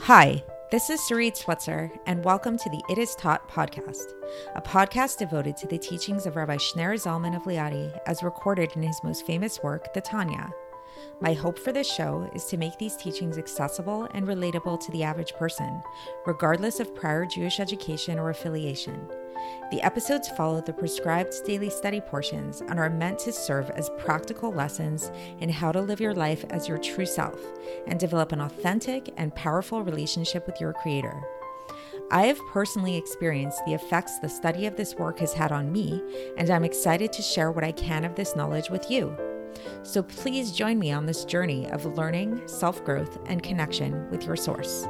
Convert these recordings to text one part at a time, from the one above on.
Hi, this is Sarit Switzer, and welcome to the It Is Taught podcast, a podcast devoted to the teachings of Rabbi Shneur Zalman of Liadi as recorded in his most famous work, the Tanya. My hope for this show is to make these teachings accessible and relatable to the average person, regardless of prior Jewish education or affiliation. The episodes follow the prescribed daily study portions and are meant to serve as practical lessons in how to live your life as your true self and develop an authentic and powerful relationship with your Creator. I have personally experienced the effects the study of this work has had on me, and I'm excited to share what I can of this knowledge with you. So please join me on this journey of learning, self growth, and connection with your source.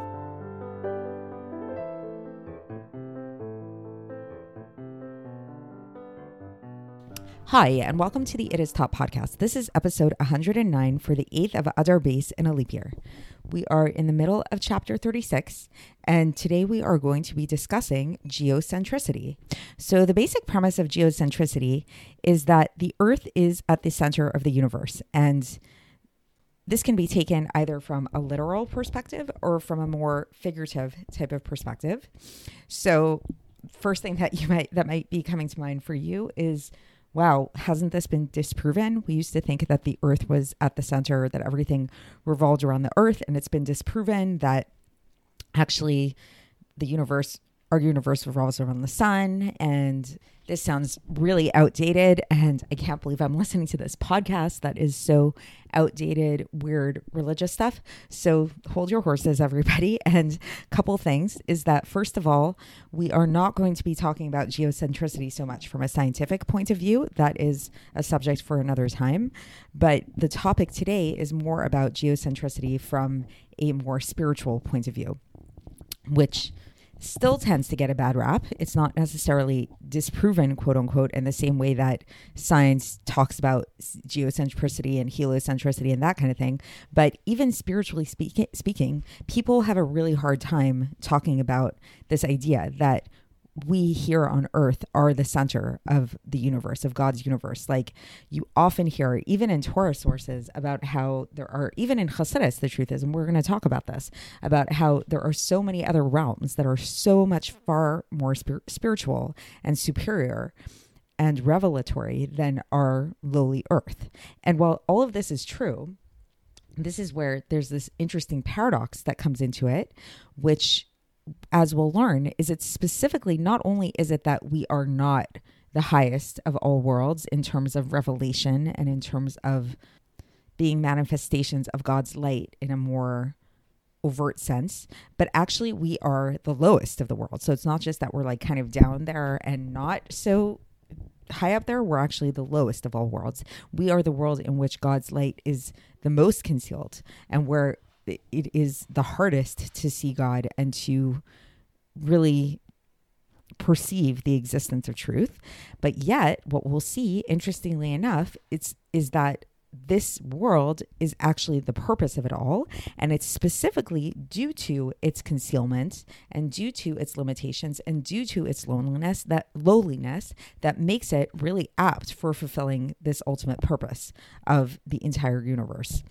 Hi, and welcome to the It Is Taught podcast. This is episode 109 for the 8th of Adar Beis in a leap year. We are in the middle of chapter 36, and today we are going to be discussing geocentricity. So, the basic premise of geocentricity is that the Earth is at the center of the universe, and this can be taken either from a literal perspective or from a more figurative type of perspective. So, first thing that you might that might be coming to mind for you is wow, hasn't this been disproven? We used to think that the earth was at the center, that everything revolved around the earth, and it's been disproven that actually the universe, our universe revolves around the sun, and this sounds really outdated. And I can't believe I'm listening to this podcast that is so outdated, weird religious stuff. So hold your horses, everybody. And a couple things is that, first of all, we are not going to be talking about geocentricity so much from a scientific point of view. That is a subject for another time. But the topic today is more about geocentricity from a more spiritual point of view, which still tends to get a bad rap. It's not necessarily disproven, quote unquote, in the same way that science talks about geocentricity and heliocentricity and that kind of thing. But even spiritually speak- speaking, people have a really hard time talking about this idea that we here on earth are the center of the universe, of God's universe. Like you often hear, even in Torah sources, about how there are, even in Chassidus, the truth is, and we're going to talk about this, about how there are so many other realms that are so much far more spir- spiritual and superior and revelatory than our lowly earth. And while all of this is true, this is where there's this interesting paradox that comes into it, which as we'll learn, is it specifically not only is it that we are not the highest of all worlds in terms of revelation and in terms of being manifestations of God's light in a more overt sense, but actually we are the lowest of the world. So it's not just that we're like kind of down there and not so high up there, we're actually the lowest of all worlds. We are the world in which God's light is the most concealed and where it is the hardest to see God and to really perceive the existence of truth. But yet, what we'll see, interestingly enough, it's is that this world is actually the purpose of it all. And it's specifically due to its concealment and due to its limitations and due to its loneliness, that lowliness that makes it really apt for fulfilling this ultimate purpose of the entire universe,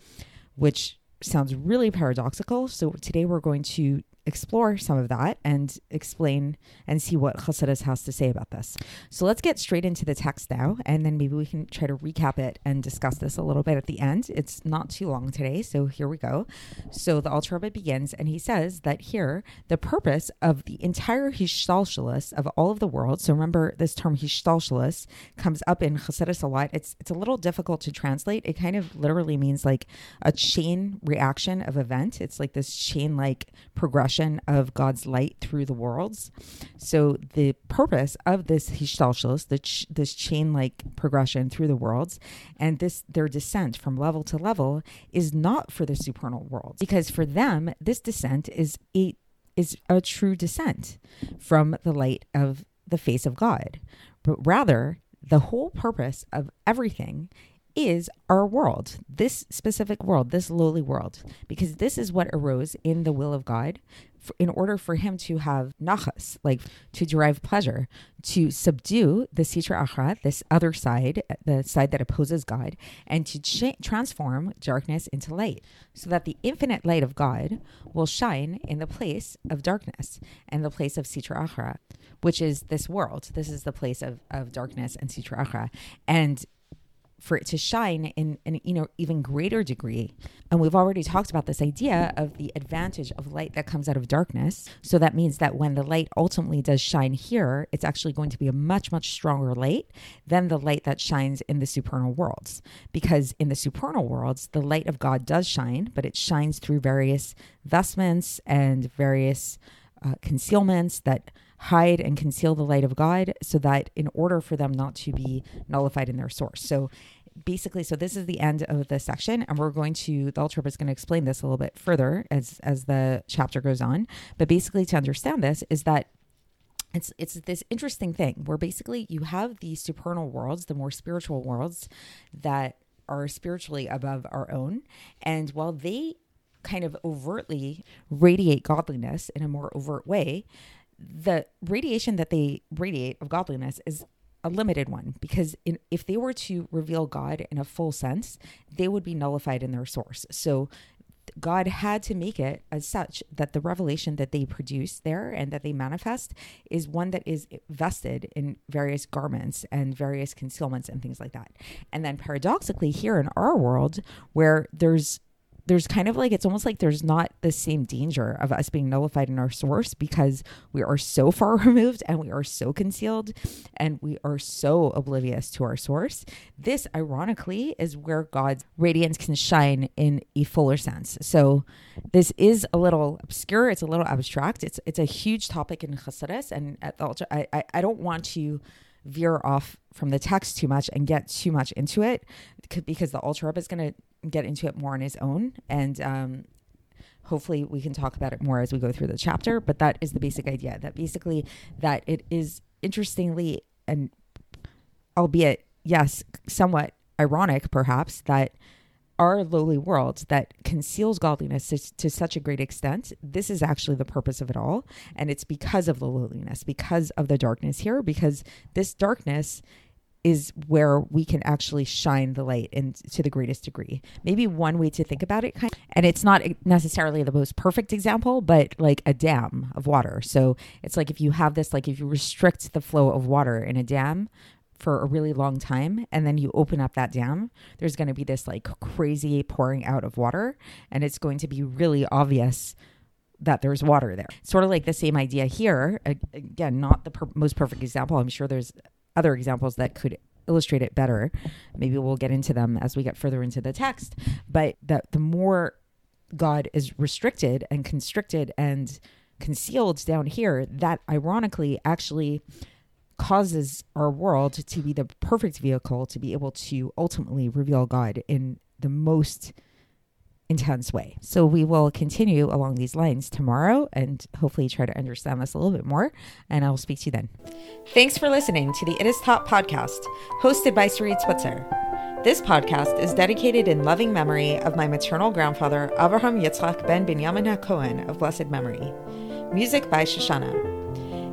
which sounds really paradoxical. So today we're going to explore some of that and explain and see what Chassidus has to say about this. So let's get straight into the text now, and then maybe we can try to recap it and discuss this a little bit at the end. It's not too long today, so here we go. So the Alter Rebbe begins, and he says that here the purpose of the entire Hishtalshalis of all of the world. So remember, this term Hishtalshalis comes up in Chassidus a lot. It's it's a little difficult to translate. It kind of literally means like a chain reaction of event. It's like this chain like progression of God's light through the worlds. So the purpose of this hishtalshalos, ch- this chain-like progression through the worlds, and this their descent from level to level is not for the supernal worlds, because for them this descent is a is a true descent from the light of the face of God, but rather the whole purpose of everything is our world, this specific world, this lowly world, because this is what arose in the will of God in order for him to have nachas, like to derive pleasure, to subdue the sitra achra, this other side, the side that opposes God, and to cha- transform darkness into light, so that the infinite light of God will shine in the place of darkness and the place of sitra achra, which is this world. This is the place of, of darkness and sitra achra. And for it to shine in an you know even greater degree. And we've already talked about this idea of the advantage of light that comes out of darkness. So that means that when the light ultimately does shine here it's actually going to be a much much stronger light than the light that shines in the supernal worlds. Because in the supernal worlds the light of god does shine but it shines through various vestments and various uh, concealments that hide and conceal the light of God so that in order for them not to be nullified in their source. So basically so this is the end of the section and we're going to the Rebbe is going to explain this a little bit further as as the chapter goes on but basically to understand this is that it's it's this interesting thing where basically you have these supernal worlds the more spiritual worlds that are spiritually above our own and while they kind of overtly radiate godliness in a more overt way the radiation that they radiate of godliness is a limited one because in, if they were to reveal God in a full sense, they would be nullified in their source. So God had to make it as such that the revelation that they produce there and that they manifest is one that is vested in various garments and various concealments and things like that. And then paradoxically, here in our world, where there's there's kind of like it's almost like there's not the same danger of us being nullified in our source because we are so far removed and we are so concealed and we are so oblivious to our source. This, ironically, is where God's radiance can shine in a fuller sense. So, this is a little obscure. It's a little abstract. It's it's a huge topic in Chassidus, and at the I, I I don't want to veer off from the text too much and get too much into it because the Alter Rebbe is going to get into it more on his own. And um, hopefully we can talk about it more as we go through the chapter. But that is the basic idea that basically that it is interestingly and albeit, yes, somewhat ironic perhaps that our lowly world that conceals godliness to, to, such a great extent, this is actually the purpose of it all. And it's because of the lowliness, because of the darkness here, because this darkness is where we can actually shine the light in to the greatest degree. Maybe one way to think about it kind of, and it's not necessarily the most perfect example, but like a dam of water. So it's like if you have this like if you restrict the flow of water in a dam for a really long time and then you open up that dam, there's going to be this like crazy pouring out of water and it's going to be really obvious that there's water there. Sort of like the same idea here. Again, not the per- most perfect example. I'm sure there's other examples that could illustrate it better. Maybe we'll get into them as we get further into the text. But that the more God is restricted and constricted and concealed down here, that ironically actually causes our world to be the perfect vehicle to be able to ultimately reveal God in the most intense way. So we will continue along these lines tomorrow and hopefully try to understand this a little bit more. And I will speak to you then. Thanks for listening to the It Is Taught podcast, hosted by Sarit Switzer. This podcast is dedicated in loving memory of my maternal grandfather, Avraham Yitzchak ben Binyamin HaKohen of blessed memory. Music by Shoshannah.